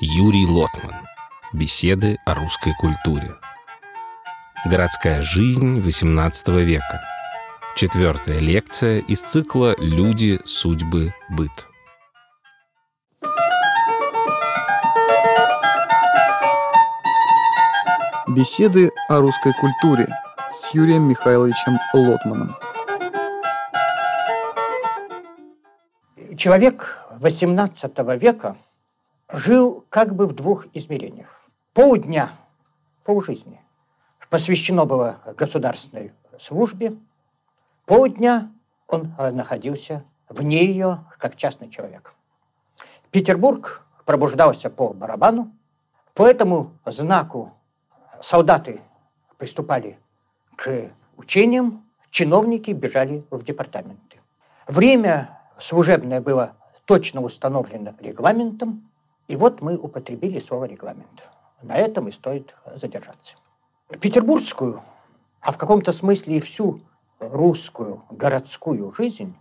Юрий Лотман. Беседы о русской культуре. Городская жизнь XVIII века. Четвертая лекция из цикла «Люди, судьбы, быт». Беседы о русской культуре с Юрием Михайловичем Лотманом. Человек XVIII века жил как бы в двух измерениях. Полдня, полжизни посвящено было государственной службе, полдня он э, находился вне ее, как частный человек. Петербург пробуждался по барабану, по этому знаку солдаты приступали к учениям, чиновники бежали в департаменты. Время служебное было точно установлено регламентом, и вот мы употребили слово «регламент». На этом и стоит задержаться. Петербургскую, а в каком-то смысле и всю русскую городскую жизнь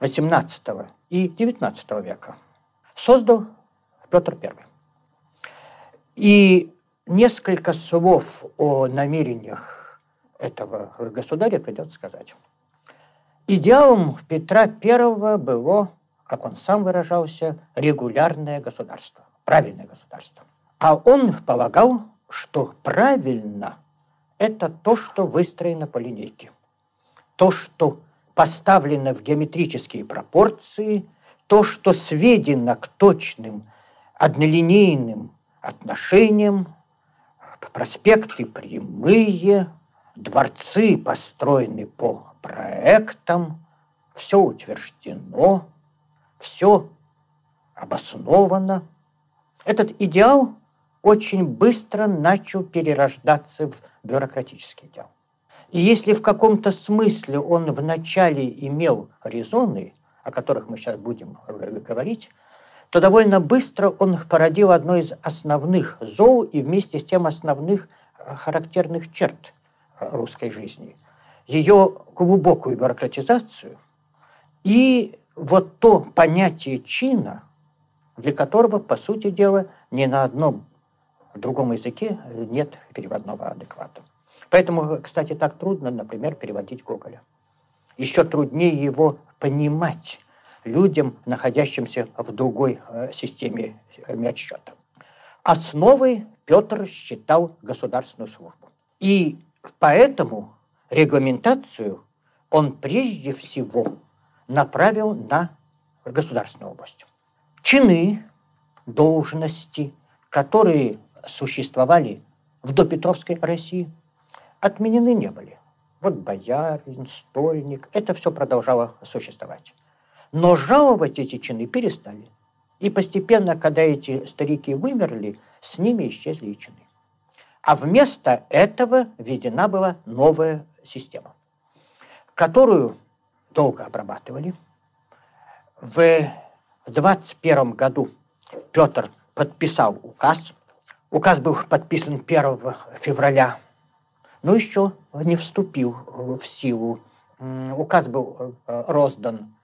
XVIII и XIX века создал Петр I. И несколько слов о намерениях этого государя придется сказать. Идеалом Петра I было, как он сам выражался, регулярное государство, правильное государство. А он полагал, что правильно – это то, что выстроено по линейке. То, что поставлено в геометрические пропорции, то, что сведено к точным однолинейным отношениям, проспекты прямые, дворцы построены по проектам, все утверждено, все обосновано. Этот идеал очень быстро начал перерождаться в бюрократический идеал. И если в каком-то смысле он вначале имел резоны, о которых мы сейчас будем говорить, то довольно быстро он породил одно из основных зол и вместе с тем основных э, характерных черт э, русской жизни. Ее глубокую бюрократизацию и вот то понятие чина, для которого, по сути дела, ни на одном другом языке нет переводного адеквата. Поэтому, кстати, так трудно, например, переводить Гоголя. Еще труднее его понимать людям, находящимся в другой э, системе э, отсчета. Основой Петр считал государственную службу. И поэтому регламентацию он прежде всего направил на государственную область. Чины, должности, которые существовали в допетровской России, отменены не были. Вот боярин, стольник, это все продолжало существовать. Но жаловать эти чины перестали. И постепенно, когда эти старики вымерли, с ними исчезли и чины. А вместо этого введена была новая система, которую долго обрабатывали. В 21 году Петр подписал указ. Указ был подписан 1 февраля, но еще не вступил в силу. Указ был э, роздан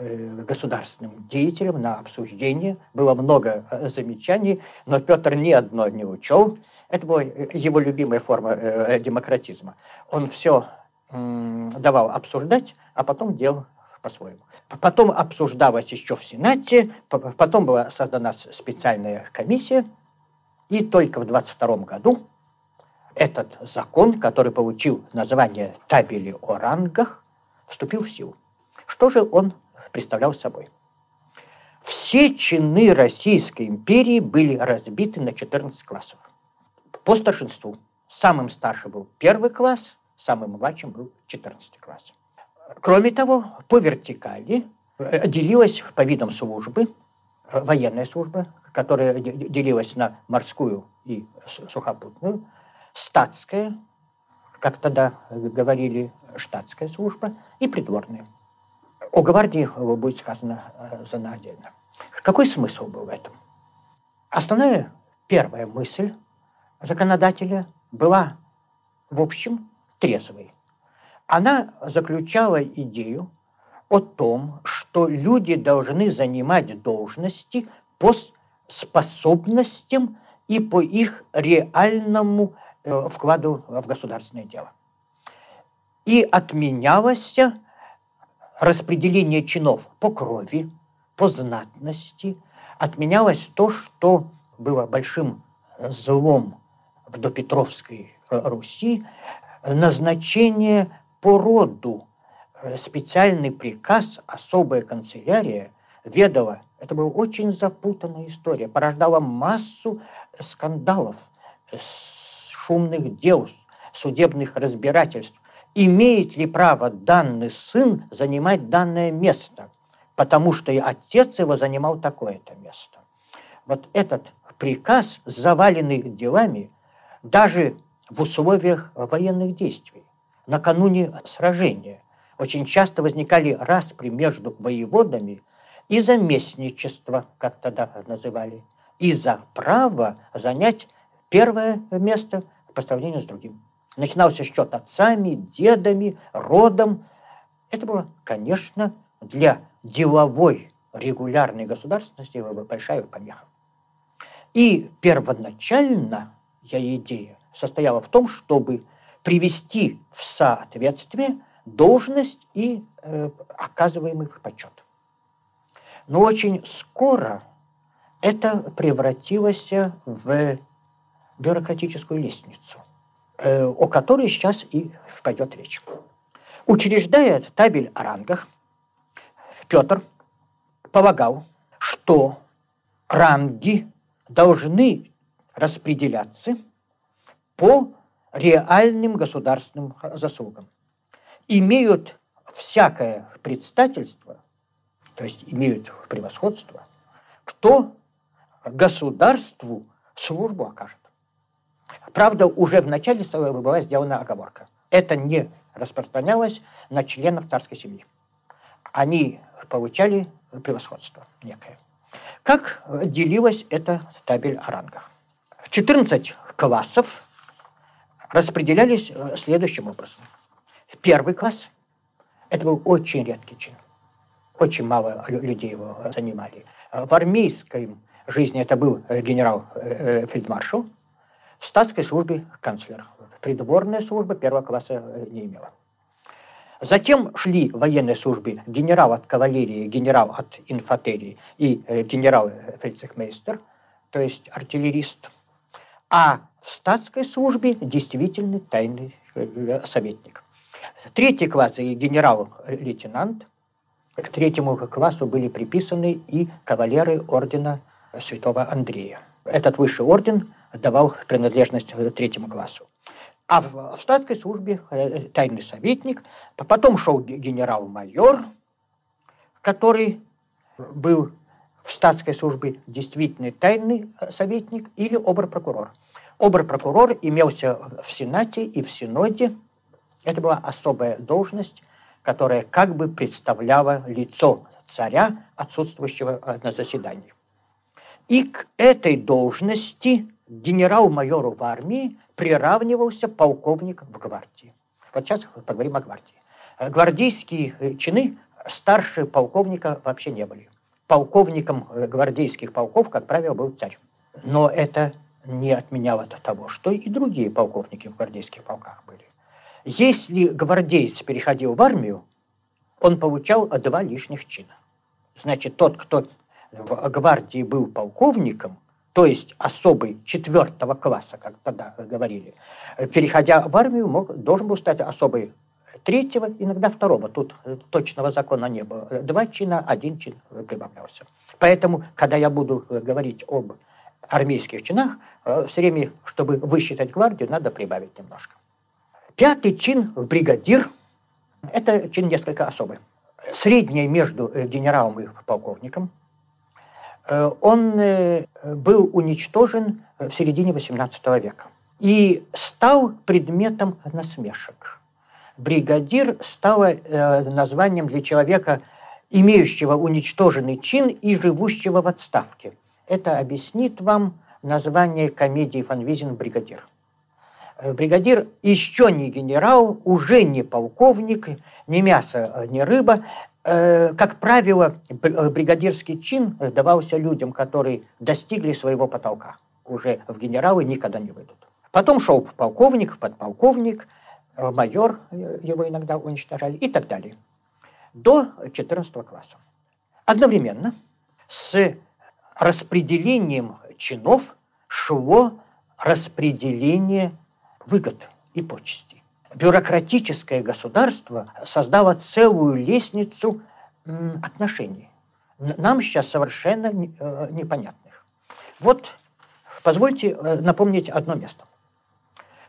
Э, государственным деятелям на обсуждение. Было много э, замечаний, но Петр ни одно не учел. Это была его любимая форма демократизма. Он все давал обсуждать, а потом делал по-своему. Потом обсуждалось еще в Сенате, потом была создана специальная комиссия, и только в 22 году этот закон, который получил название «Табели о рангах», вступил в силу. Что же он представлял собой. Все чины Российской империи были разбиты на 14 классов. По старшинству. Самым старшим был первый класс, самым младшим был 14 класс. Кроме того, по вертикали э, делилась по видам службы, э, военная служба, которая делилась на морскую и сухопутную, статская, как тогда говорили, штатская служба, и придворная. О гвардии будет сказано э, за отдельно. Какой смысл был в этом? Основная первая мысль законодателя была, в общем, трезвой. Она заключала идею о том, что люди должны занимать должности по способностям и по их реальному э, вкладу в государственное дело. И отменялось распределение чинов по крови, по знатности, отменялось то, что было большим злом в допетровской Руси, назначение по роду, э, специальный приказ, особая канцелярия ведала. Это была очень запутанная история, порождала массу скандалов, шумных дел, судебных разбирательств. Имеет ли право данный сын занимать данное место? Потому что и отец его занимал такое-то место. Вот этот приказ, заваленный делами, даже в условиях военных действий, накануне сражения. Очень часто возникали распри между воеводами и за местничество, как тогда называли, и за право занять первое место по сравнению с другим. Начинался счет отцами, дедами, родом. Это было, конечно, для деловой регулярной государственности большая помеха. И первоначально я идея состояла в том, чтобы привести в соответствие должность и э, оказываемый почет. Но очень скоро это превратилось в бюрократическую лестницу, э, о которой сейчас и пойдет речь. Учреждая табель о рангах, Петр полагал, что ранги должны распределяться по реальным государственным заслугам. Имеют всякое предстательство, то есть имеют превосходство, кто государству службу окажет. Правда, уже в начале своего была сделана оговорка. Это не распространялось на членов царской семьи. Они получали превосходство некое. Как делилась эта табель о рангах? 14 классов распределялись э, следующим образом. Первый класс – это был очень редкий чин. Очень мало людей его занимали. В армейской жизни это был э, генерал-фельдмаршал, э, в статской службе канцлер. Придворная служба первого класса не имела. Затем шли военные службы генерал от кавалерии, генерал от инфатерии и генерал-фельдцехмейстер, то есть артиллерист. А в статской службе действительно тайный э, советник. Третий класс и генерал-лейтенант. К третьему классу были приписаны и кавалеры ордена святого Андрея. Этот высший орден давал принадлежность третьему классу. А в, в статской службе э, тайный советник, потом шел генерал-майор, который был в статской службе действительный тайный э, советник или обер-прокурор. Обер-прокурор имелся в Сенате и в Синоде. Это была особая должность, которая как бы представляла лицо царя, отсутствующего э, на заседании. И к этой должности генерал-майору в армии приравнивался полковник в гвардии. Вот сейчас поговорим о гвардии. Э, гвардейские чины старше полковника вообще не были. Полковником гвардейских полков, как правило, был царь. Но это не отменял это того, что и другие полковники в гвардейских полках были. Если гвардеец переходил в армию, он получал два лишних чина. Значит, тот, кто в гвардии был полковником, то есть особый четвертого класса, как тогда говорили, переходя в армию, мог, должен был стать особый третьего, иногда второго. Тут точного закона не было. Два чина, один чин прибавлялся. Поэтому, когда я буду говорить об армейских чинах, э, все время, чтобы высчитать гвардию, надо прибавить немножко. Пятый чин бригадир – это чин несколько особый. Средний между э, генералом и полковником. Э, он был уничтожен в середине XVIII века и стал предметом насмешек. Бригадир стал названием для человека, имеющего уничтоженный чин и живущего в отставке – это объяснит вам название комедии Фан Визин «Бригадир». бригадир еще не генерал, уже не полковник, ни мясо, ни рыба. Как правило, бригадирский чин давался людям, которые достигли своего потолка. Уже в генералы никогда не выйдут. Потом шел полковник, подполковник, майор, его иногда уничтожали и так далее. До 14 класса. Одновременно с распределением чинов шло распределение выгод и почестей. Бюрократическое государство создало целую лестницу отношений, нам сейчас совершенно э, непонятных. Вот позвольте э, напомнить одно место.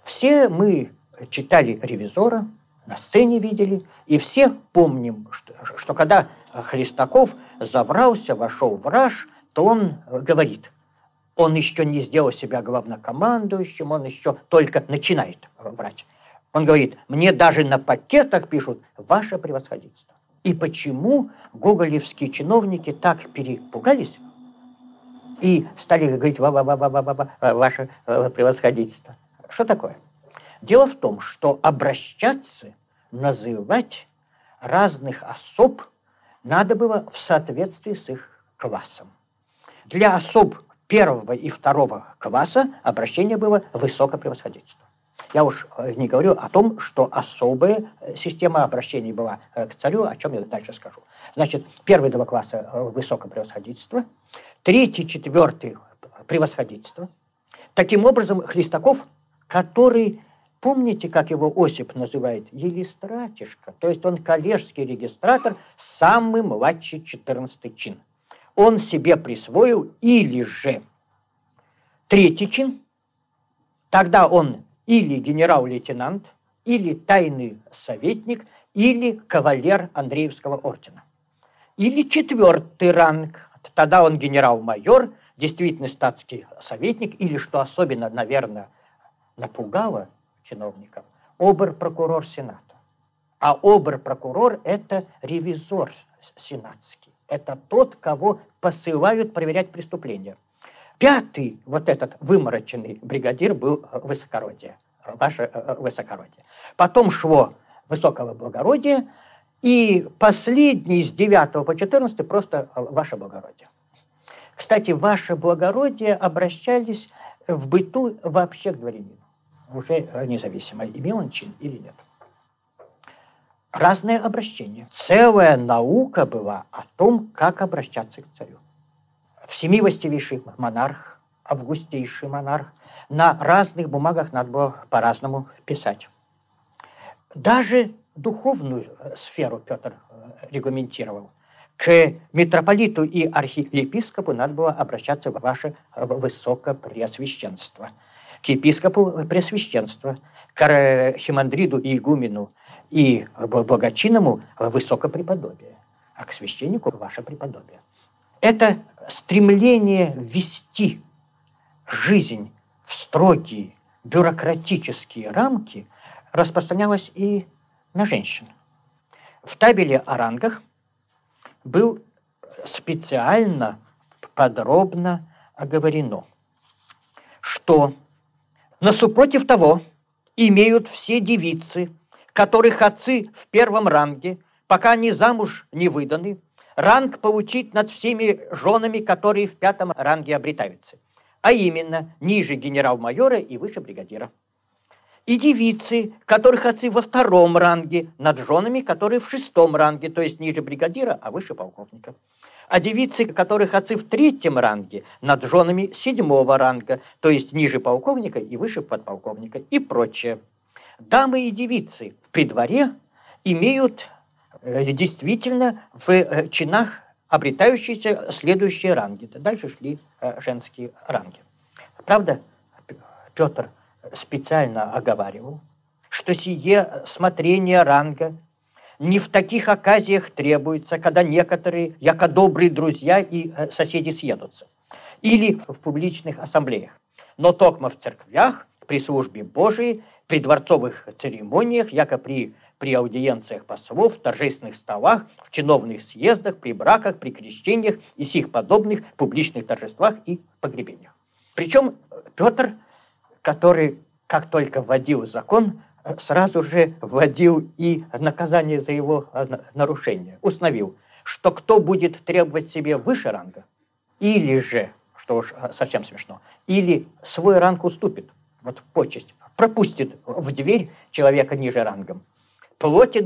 Все мы читали «Ревизора», на сцене видели, и все помним, что, что когда Христаков забрался, вошел в раж, то он говорит, он еще не сделал себя главнокомандующим, он еще только начинает врать. Он говорит, мне даже на пакетах пишут «Ваше превосходительство». И почему гоголевские чиновники так перепугались и стали говорить «Ва -ва -ва -ва -ва -ва, «Ваше э, превосходительство»? Что такое? Дело в том, что обращаться, называть разных особ надо было в соответствии с их классом. Для особ первого и второго класса обращение было высокопревосходительство. Я уж э, не говорю о том, что особая э, система обращений была э, к царю, о чем я дальше скажу. Значит, первые два класса высокопревосходительство, третий, четвертый превосходительство. Таким образом, Хлестаков, который Помните, как его Осип называет? Елистратишка. То есть он коллежский регистратор, самый младший 14 чин. Он себе присвоил или же третий чин, тогда он или генерал-лейтенант, или тайный советник, или кавалер Андреевского ордена. Или четвертый ранг, тогда он генерал-майор, действительно статский советник, или, что особенно, наверное, напугало – чиновников, обер-прокурор Сената. А обер-прокурор – это ревизор сенатский. Это тот, кого посылают проверять преступления. Пятый, вот этот вымороченный бригадир, был высокородие, ваше э, э, высокородие. Потом шло высокого благородия, и последний с 9 по 14 просто ваше благородие. Кстати, ваше благородие обращались в быту вообще к дворянину уже независимо, имел он чин или нет. Разные обращения. Целая наука была о том, как обращаться к царю. Всемилостивейший монарх, августейший монарх, на разных бумагах надо было по-разному писать. Даже духовную сферу Петр э, регламентировал. К митрополиту и архиепископу надо было обращаться в ваше высокопреосвященство – к епископу Пресвященства, к архимандриду и игумену и благочинному высокопреподобие, а к священнику ваше преподобие. Это стремление ввести жизнь в строгие бюрократические рамки распространялось и на женщин. В табеле о рангах был специально подробно оговорено, что но супротив того имеют все девицы, которых отцы в первом ранге, пока они замуж не выданы, ранг получить над всеми женами, которые в пятом ранге обретаются, а именно ниже генерал-майора и выше бригадира. И девицы, которых отцы во втором ранге, над женами, которые в шестом ранге, то есть ниже бригадира, а выше полковника а девицы, которых отцы в третьем ранге, над женами седьмого ранга, то есть ниже полковника и выше подполковника и прочее. Дамы и девицы при дворе имеют э, действительно в э, чинах обретающиеся следующие ранги. Дальше шли э, женские ранги. Правда, Петр специально оговаривал, что сие смотрение ранга не в таких оказиях требуется, когда некоторые, яко добрые друзья и э, соседи съедутся. Или в публичных ассамблеях. Но токмо в церквях, при службе Божией, при дворцовых церемониях, яко при, при аудиенциях послов, в торжественных столах, в чиновных съездах, при браках, при крещениях и сих подобных публичных торжествах и погребениях. Причем Петр, который как только вводил закон, сразу же вводил и наказание за его нарушение. Установил, что кто будет требовать себе выше ранга, или же, что уж совсем смешно, или свой ранг уступит, вот почесть, пропустит в дверь человека ниже рангом, платит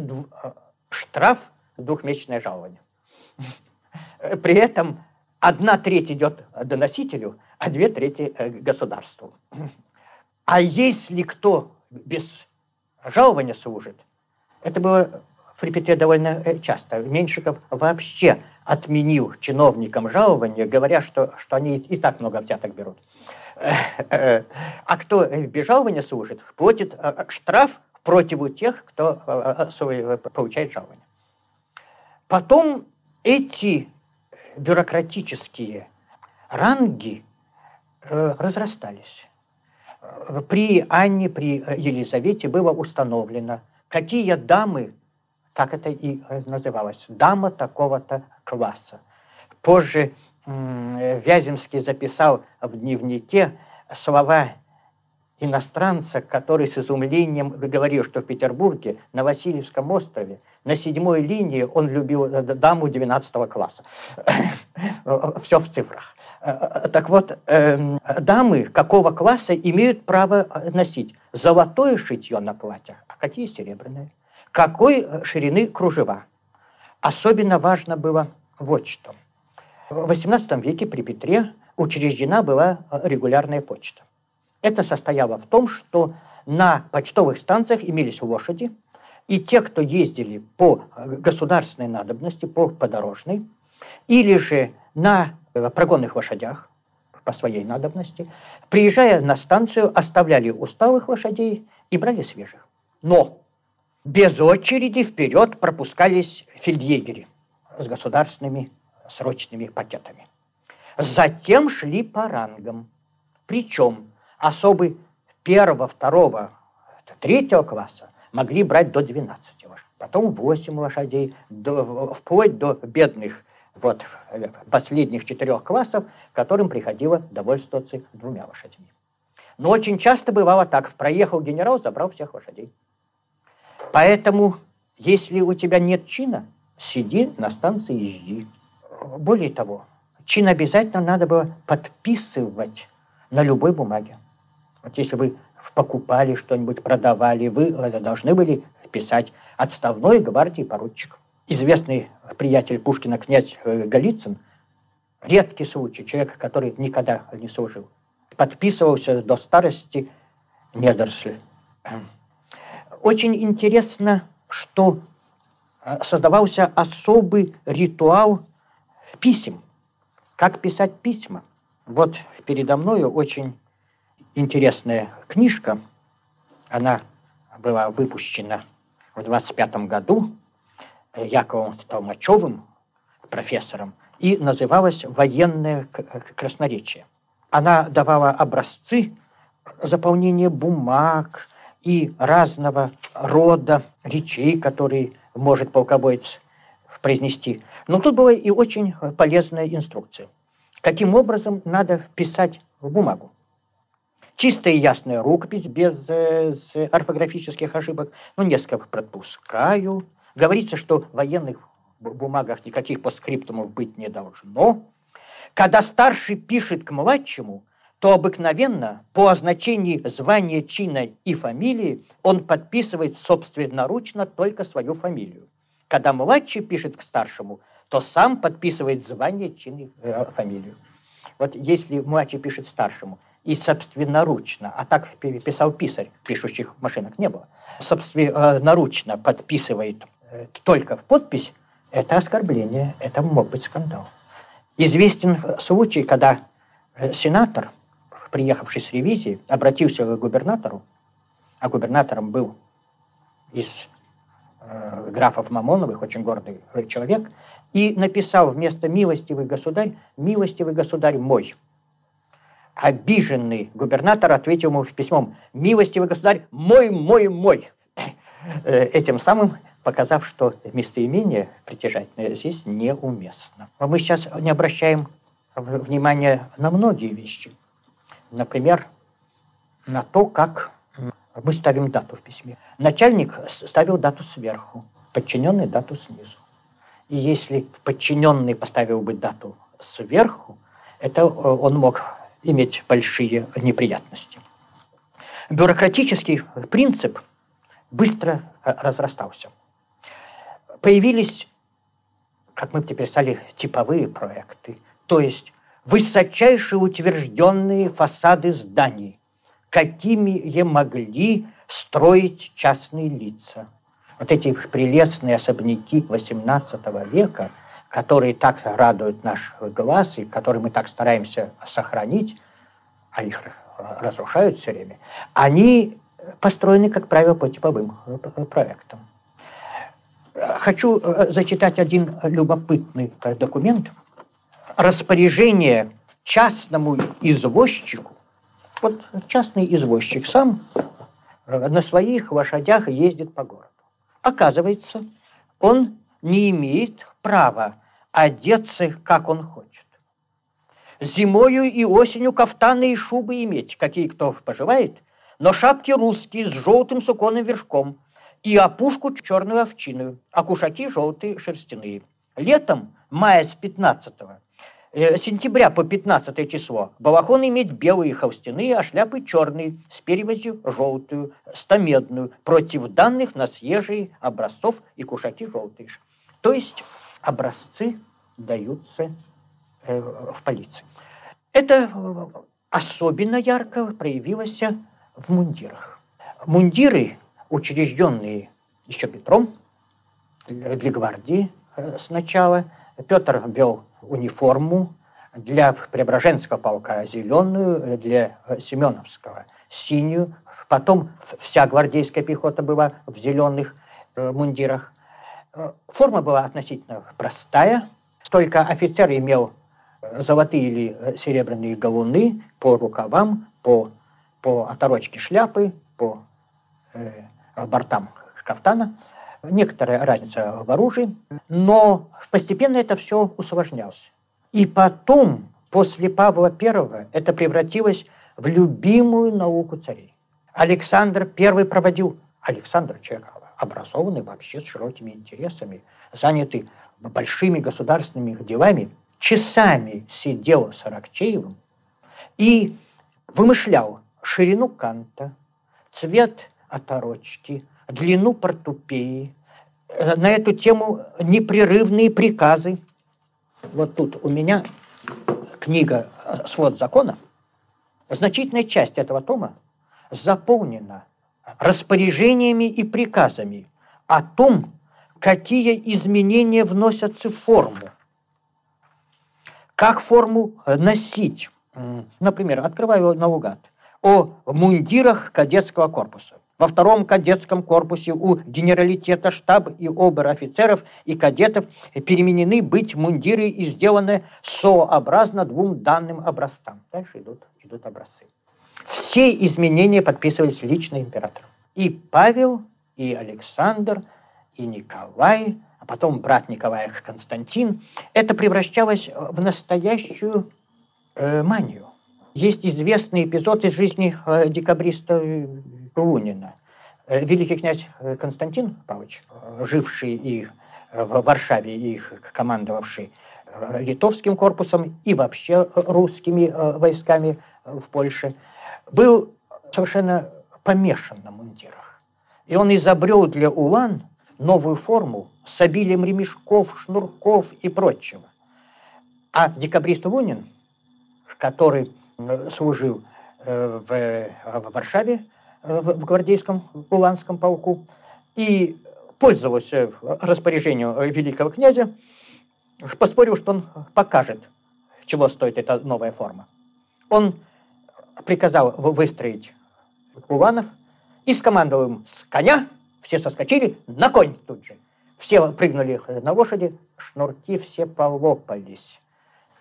штраф двухмесячное жалование. При этом одна треть идет доносителю, а две трети э, государству. А если кто без жалования служит, это было в Репете довольно э, часто. Меньшиков вообще отменил чиновникам жалования, говоря, что, что они и так много взяток берут. Э, а кто без жалования служит, платит штраф против тех, кто получает жалование. Потом эти бюрократические ранги э, разрастались. При Анне, при Елизавете было установлено, какие дамы, так это и называлось, дама такого-то класса. Позже Вяземский записал в дневнике слова иностранца, который с изумлением говорил, что в Петербурге, на Васильевском острове, на седьмой линии он любил э, даму 12 класса. Все в цифрах. Э, так вот, эм, дамы какого класса имеют право э, носить золотое шитье на платьях, а какие серебряные? Какой ширины кружева? Особенно важно было вот что. В XVIII веке при Петре учреждена была регулярная почта. Это состояло в том, что на почтовых станциях имелись лошади, и те, кто ездили по государственной надобности, по подорожной, или же на э, прогонных лошадях по своей надобности, приезжая на станцию, оставляли усталых лошадей и брали свежих. Но без очереди вперед пропускались фельдъегери с государственными срочными пакетами. Затем шли по рангам. Причем особы первого, второго, третьего класса могли брать до 12 лошадей, потом 8 лошадей, до, вплоть до бедных вот, последних четырех классов, которым приходило довольствоваться двумя лошадьми. Но очень часто бывало так, проехал генерал, забрал всех лошадей. Поэтому, если у тебя нет чина, сиди на станции и жди. Более того, чин обязательно надо было подписывать на любой бумаге. Вот если вы покупали что-нибудь, продавали, вы должны были писать «Отставной гвардии поручик». Известный приятель Пушкина князь э, Голицын, редкий случай, человек, который никогда не служил, подписывался до старости недоросль. Очень интересно, что э, создавался особый ритуал писем. Как писать письма? Вот передо мною очень интересная книжка. Она была выпущена в 25 году Яковом Толмачевым, профессором, и называлась «Военное красноречие». Она давала образцы заполнения бумаг и разного рода речей, которые может полководец произнести. Но тут была и очень полезная инструкция. Каким образом надо писать в бумагу. Чистая и ясная рукопись, без э, орфографических ошибок. Ну, несколько пропускаю. Говорится, что военных бумагах никаких постскриптумов быть не должно. Когда старший пишет к младшему, то обыкновенно по означении звания, чина и фамилии он подписывает собственноручно только свою фамилию. Когда младший пишет к старшему, то сам подписывает звание, чин и э, фамилию. Вот если младший пишет старшему – и собственноручно, а так писал писарь, пишущих машинок не было, собственноручно подписывает э, только подпись, это оскорбление, это мог быть скандал. Известен случай, когда э, сенатор, приехавший с ревизии, обратился к губернатору, а губернатором был из э, графов Мамоновых, очень гордый человек, и написал вместо «милостивый государь» «милостивый государь мой». Обиженный губернатор ответил ему письмом «Милостивый государь, мой, мой, мой!» э, Этим самым показав, что местоимение притяжательное здесь неуместно. Мы сейчас не обращаем внимания на многие вещи. Например, на то, как мы ставим дату в письме. Начальник ставил дату сверху, подчиненный дату снизу. И если подчиненный поставил бы дату сверху, это э, он мог иметь большие неприятности. Бюрократический принцип быстро э, разрастался. Появились, как мы теперь стали, типовые проекты, то есть высочайшие утвержденные фасады зданий, какими я могли строить частные лица. Вот эти прелестные особняки XVIII века, которые так радуют наш глаз и которые мы так стараемся сохранить, а их разрушают все время, они построены, как правило, по типовым проектам. Хочу э, зачитать один любопытный документ. Распоряжение частному извозчику. Вот частный извозчик сам на своих лошадях ездит по городу. Оказывается, он не имеет права одеться, как он хочет. Зимою и осенью кафтаны и шубы иметь, какие кто поживает, но шапки русские с желтым суконным вершком и опушку черную овчиную, а кушаки желтые шерстяные. Летом, мая с 15 э, сентября по 15 число балахон иметь белые холстяные, а шляпы черные, с перевозью желтую, стамедную, против данных на съезжие образцов и кушаки желтые. То есть образцы даются э, в полиции. Это особенно ярко проявилось в мундирах. Мундиры, учрежденные еще Петром для гвардии э, сначала, Петр ввел униформу для Преображенского полка зеленую, для Семеновского синюю. Потом вся гвардейская пехота была в зеленых э, мундирах. Э, форма была относительно простая, только офицер имел золотые или э, серебряные галуны по рукавам, по, по оторочке шляпы, по э, бортам кафтана. Некоторая разница в оружии, но постепенно это все усложнялось. И потом, после Павла I, это превратилось в любимую науку царей. Александр I проводил, Александр человек образованный вообще с широкими интересами, занятый большими государственными делами – часами сидел с Аракчеевым и вымышлял ширину канта, цвет оторочки, длину портупеи, э, на эту тему непрерывные приказы. Вот тут у меня книга «Свод закона». Значительная часть этого тома заполнена распоряжениями и приказами о том, какие изменения вносятся в форму как форму э, носить? Например, открываю наугад. О мундирах кадетского корпуса. Во втором кадетском корпусе у генералитета штаб и обер-офицеров и кадетов переменены быть мундиры и сделаны сообразно двум данным образцам. Дальше идут, идут образцы. Все изменения подписывались лично императором. И Павел, и Александр, и Николай – а потом брат Николая Константин, это превращалось в настоящую э, манию. Есть известный эпизод из жизни э, декабриста Лунина. Э, великий князь э, Константин Павлович, э, живший и в Варшаве, и командовавший литовским корпусом и вообще русскими войсками в Польше, был совершенно помешан на мундирах. И он изобрел для Улан новую форму с обилием ремешков, шнурков и прочего. А декабрист Лунин, который служил в, Варшаве, в гвардейском Уланском полку, и пользовался распоряжением великого князя, поспорил, что он покажет, чего стоит эта новая форма. Он приказал выстроить уланов и скомандовал им с коня, все соскочили, на конь тут же. Все прыгнули на лошади, шнурки все полопались.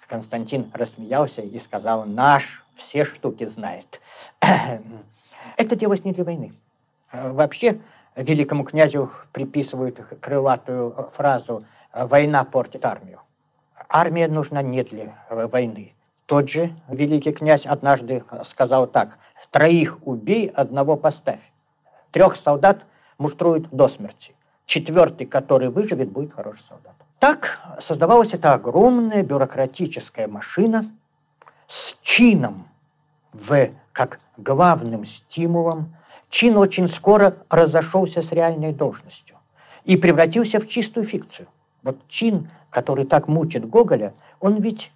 Константин рассмеялся и сказал, наш все штуки знает. Это делалось не для войны. Вообще, великому князю приписывают крылатую фразу «война портит армию». Армия нужна не для войны. Тот же великий князь однажды сказал так «троих убей, одного поставь». Трех солдат муштруют до смерти. Четвертый, который выживет, будет хороший солдат. Так создавалась эта огромная бюрократическая машина с чином в, как главным стимулом. Чин очень скоро разошелся с реальной должностью и превратился в чистую фикцию. Вот чин, который так мучит Гоголя, он ведь,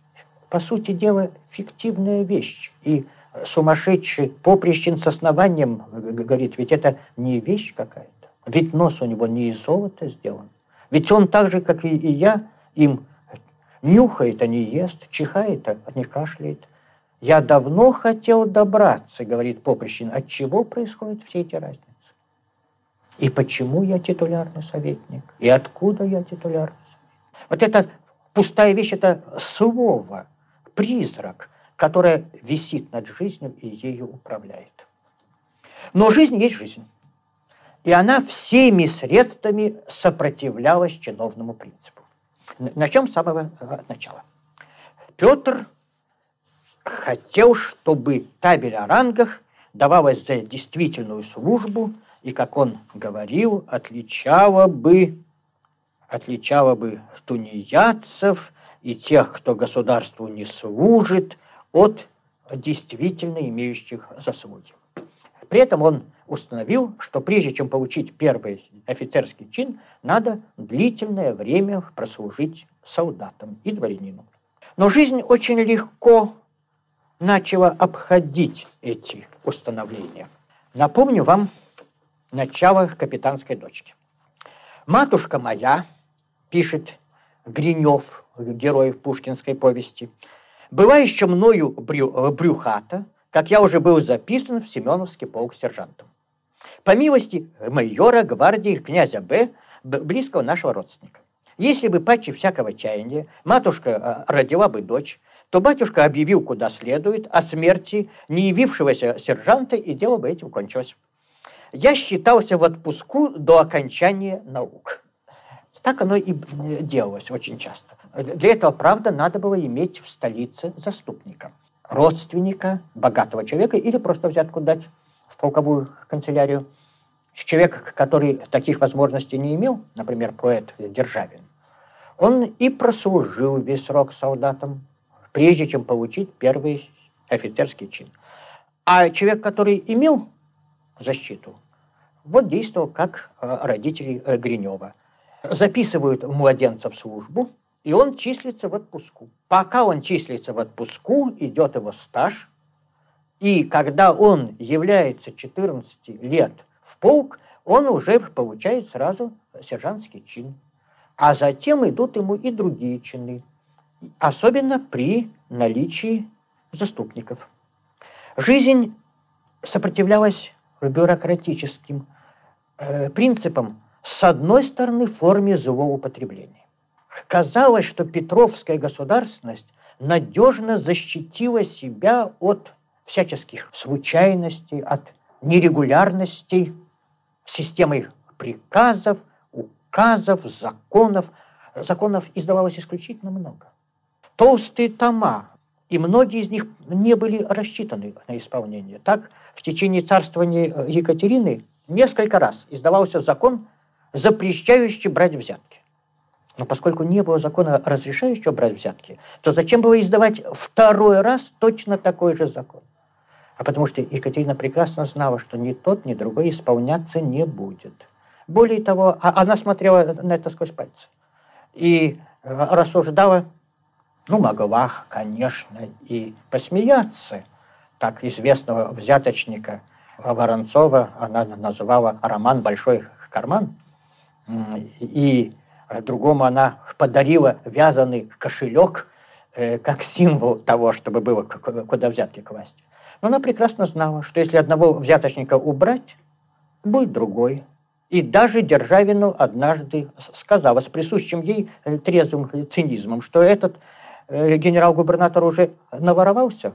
по сути дела, фиктивная вещь. И сумасшедший поприщен с основанием говорит, ведь это не вещь какая-то. Ведь нос у него не из золота сделан. Ведь он так же, как и, я, им нюхает, а не ест, чихает, а не кашляет. Я давно хотел добраться, говорит Поприщин, от чего происходят все эти разницы. И почему я титулярный советник? И откуда я титулярный советник? Вот это пустая вещь, это слово, призрак, которое висит над жизнью и ею управляет. Но жизнь есть жизнь. И она всеми средствами сопротивлялась чиновному принципу. Начнем с самого э, начала. Петр хотел, чтобы табель о рангах давалась за действительную службу и, как он говорил, отличала бы, отличала бы тунеядцев и тех, кто государству не служит, от действительно имеющих заслуги. При этом он установил, что прежде чем получить первый офицерский чин, надо длительное время прослужить солдатам и дворянину. Но жизнь очень легко начала обходить эти установления. Напомню вам начало капитанской дочки. «Матушка моя», пишет Гринев, герой пушкинской повести, «была еще мною брю, брюхата, как я уже был записан в Семеновский полк сержантом. По милости майора гвардии князя Б, близкого нашего родственника. Если бы паче всякого чаяния матушка а, родила бы дочь, то батюшка объявил куда следует о смерти не явившегося сержанта, и дело бы этим кончилось. Я считался в отпуску до окончания наук. Так оно и делалось очень часто. Для этого, правда, надо было иметь в столице заступника, родственника, богатого человека или просто взятку дать в полковую канцелярию. Человек, который таких возможностей не имел, например, поэт Державин, он и прослужил весь срок солдатом, прежде чем получить первый офицерский чин. А человек, который имел защиту, вот действовал как э, родители э, Гринева. Записывают младенца в службу, и он числится в отпуску. Пока он числится в отпуску, идет его стаж – и когда он является 14 лет в полк, он уже получает сразу сержантский чин. А затем идут ему и другие чины, особенно при наличии заступников. Жизнь сопротивлялась бюрократическим э, принципам, с одной стороны, форме злоупотребления. Казалось, что Петровская государственность надежно защитила себя от всяческих случайностей, от нерегулярностей, системой приказов, указов, законов. Законов издавалось исключительно много. Толстые тома, и многие из них не были рассчитаны на исполнение. Так, в течение царствования Екатерины несколько раз издавался закон, запрещающий брать взятки. Но поскольку не было закона, разрешающего брать взятки, то зачем было издавать второй раз точно такой же закон? а потому что Екатерина прекрасно знала, что ни тот, ни другой исполняться не будет. Более того, а она смотрела на это сквозь пальцы и э, рассуждала, ну, могла, конечно, и посмеяться. Так известного взяточника Воронцова она называла роман «Большой карман». И другому она подарила вязаный кошелек э, как символ того, чтобы было куда взятки класть. Но она прекрасно знала, что если одного взяточника убрать, будет другой. И даже Державину однажды сказала с присущим ей э, трезвым цинизмом, что этот генерал-губернатор уже наворовался,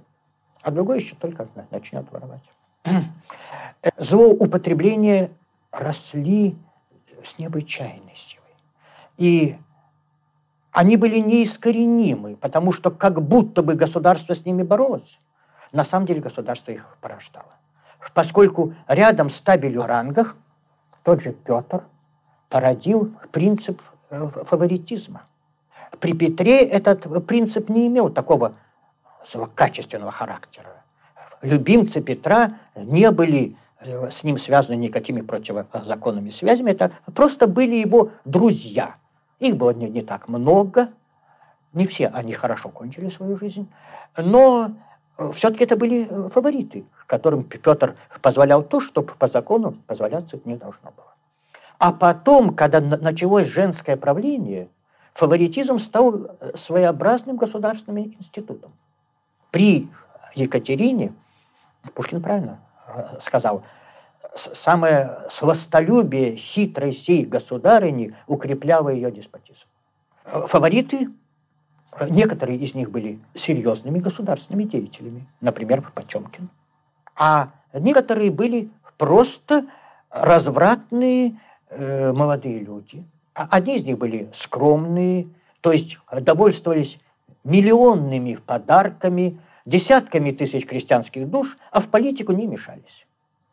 а другой еще только начнет воровать. Злоупотребления росли с необычайной силой. И они были неискоренимы, потому что как будто бы государство с ними боролось. На самом деле государство их порождало. поскольку рядом с табелью рангах тот же Петр породил принцип э, фаворитизма. При Петре этот принцип не имел такого качественного характера. Любимцы Петра не были э, с ним связаны никакими противозаконными связями, это просто были его друзья. Их было не, не так много, не все они хорошо кончили свою жизнь, но э, все-таки это были фавориты, которым Петр позволял то, что по закону позволяться не должно было. А потом, когда началось женское правление, фаворитизм стал э, своеобразным государственным институтом. При Екатерине, Пушкин правильно э, сказал, самое сластолюбие хитрой сей государыни укрепляло ее деспотизм. Фавориты, некоторые из них были серьезными государственными деятелями, например, Потемкин, а некоторые были просто развратные э, молодые люди. А одни из них были скромные, то есть довольствовались миллионными подарками, десятками тысяч крестьянских душ, а в политику не мешались.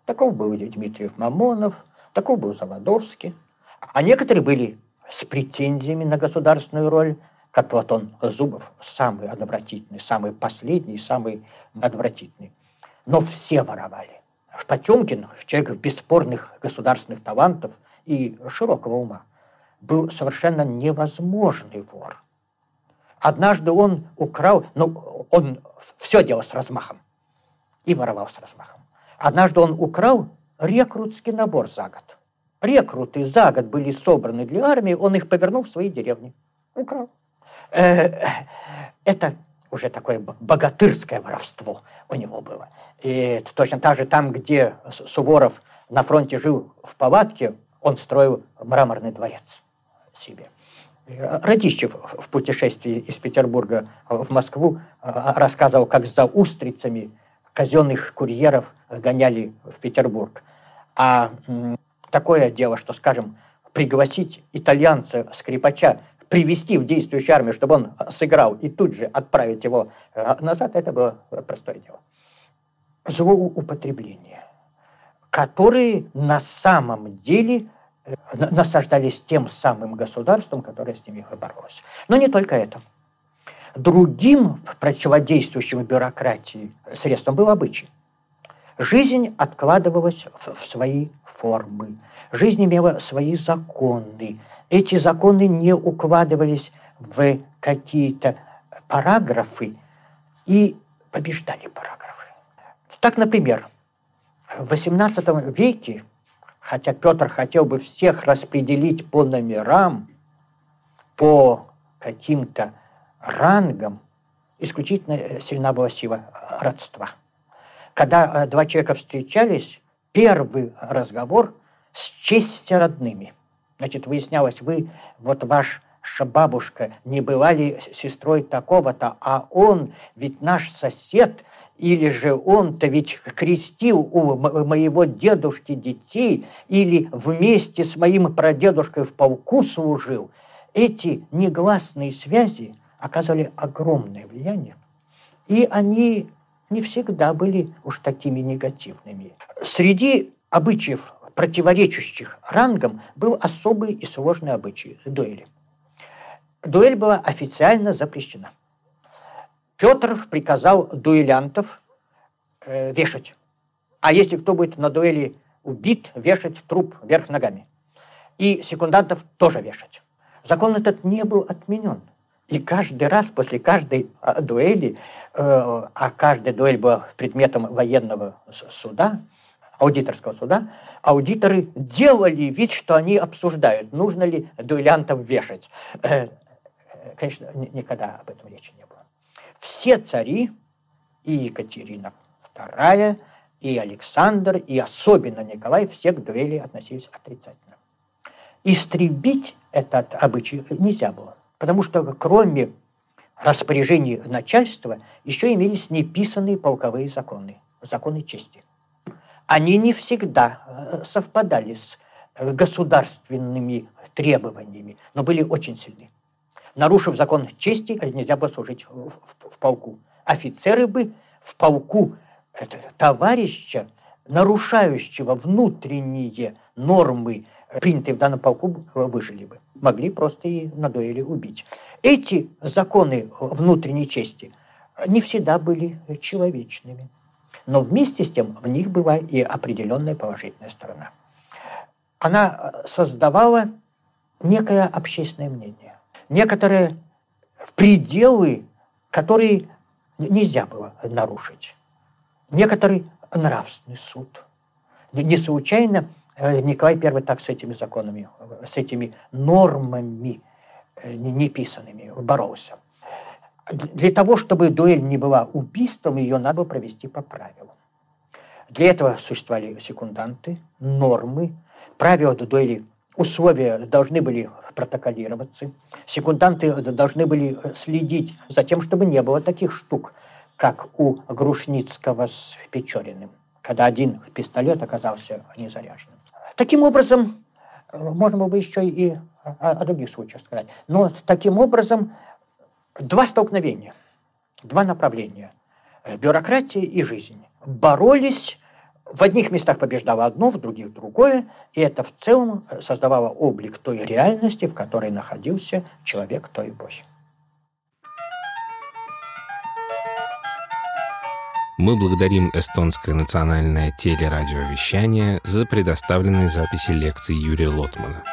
Таков был Дмитриев Мамонов, таков был Заводовский. А некоторые были с претензиями на государственную роль, как Платон Зубов, самый отвратительный, самый последний, самый отвратительный. Но все воровали. Потемкин, человек бесспорных государственных талантов – и широкого ума, был совершенно невозможный вор. Однажды он украл, ну, он все делал с размахом и воровал с размахом. Однажды он украл рекрутский набор за год. Рекруты за год были собраны для армии, он их повернул в свои деревни. Украл. Э, это уже такое богатырское воровство у него было. И точно так же там, где Суворов на фронте жил в палатке, он строил мраморный дворец себе. Радищев в путешествии из Петербурга в Москву а, рассказывал, как за устрицами казенных курьеров гоняли в Петербург. А такое дело, что, скажем, пригласить итальянца, скрипача, привести в действующую армию, чтобы он сыграл, и тут же отправить его а, назад, это было простое дело. Злоупотребление которые на самом деле э, насаждались тем самым государством, которое с ними боролось. Но не только это. Другим противодействующим бюрократии средством был обычай. Жизнь откладывалась в свои формы. Жизнь имела свои законы. Эти законы не укладывались в какие-то параграфы и побеждали параграфы. Так, например, в XVIII веке, хотя Петр хотел бы всех распределить по номерам, по каким-то рангам, исключительно сильна была сила родства. Когда э, два человека встречались, первый разговор с честью родными. Значит, выяснялось, вы, вот ваш бабушка не была ли сестрой такого-то, а он ведь наш сосед, или же он-то ведь крестил у моего дедушки детей, или вместе с моим прадедушкой в полку служил. Эти негласные связи оказывали огромное влияние, и они не всегда были уж такими негативными. Среди обычаев, противоречащих рангам, был особый и сложный обычай – дуэли. Дуэль была официально запрещена. Петр приказал дуэлянтов э, вешать. А если кто будет на дуэли убит, вешать труп вверх ногами. И секундантов тоже вешать. Закон этот не был отменен. И каждый раз после каждой а, дуэли, э, а каждая дуэль была предметом военного суда, аудиторского суда, аудиторы делали вид, что они обсуждают, нужно ли дуэлянтов вешать. Э, конечно, никогда об этом речи не было все цари, и Екатерина II, и Александр, и особенно Николай, все к дуэли относились отрицательно. Истребить этот обычай нельзя было, потому что кроме распоряжений начальства еще имелись неписанные полковые законы, законы чести. Они не всегда э, совпадали с э, государственными требованиями, но были очень сильны нарушив закон чести, нельзя было служить в, в, в полку. Офицеры бы в полку это, товарища нарушающего внутренние нормы, принятые в данном полку, выжили бы. Могли просто и на дуэли убить. Эти законы внутренней чести не всегда были человечными. Но вместе с тем в них была и определенная положительная сторона. Она создавала некое общественное мнение, некоторые пределы, которые нельзя было нарушить, некоторый нравственный суд. Не случайно э, Николай I так с этими законами, с этими нормами э, неписанными боролся. Для того, чтобы дуэль не была убийством, ее надо было провести по правилам. Для этого существовали секунданты, нормы, правила дуэли, условия должны были протоколироваться. Секунданты должны были следить за тем, чтобы не было таких штук, как у Грушницкого с Печориным, когда один пистолет оказался незаряженным. Таким образом, можно было бы еще и о, о других случаях сказать, но таким образом два столкновения, два направления – бюрократия и жизнь – боролись в одних местах побеждало одно, в других другое, и это в целом создавало облик той реальности, в которой находился человек той эпохи. Мы благодарим эстонское национальное телерадиовещание за предоставленные записи лекций Юрия Лотмана.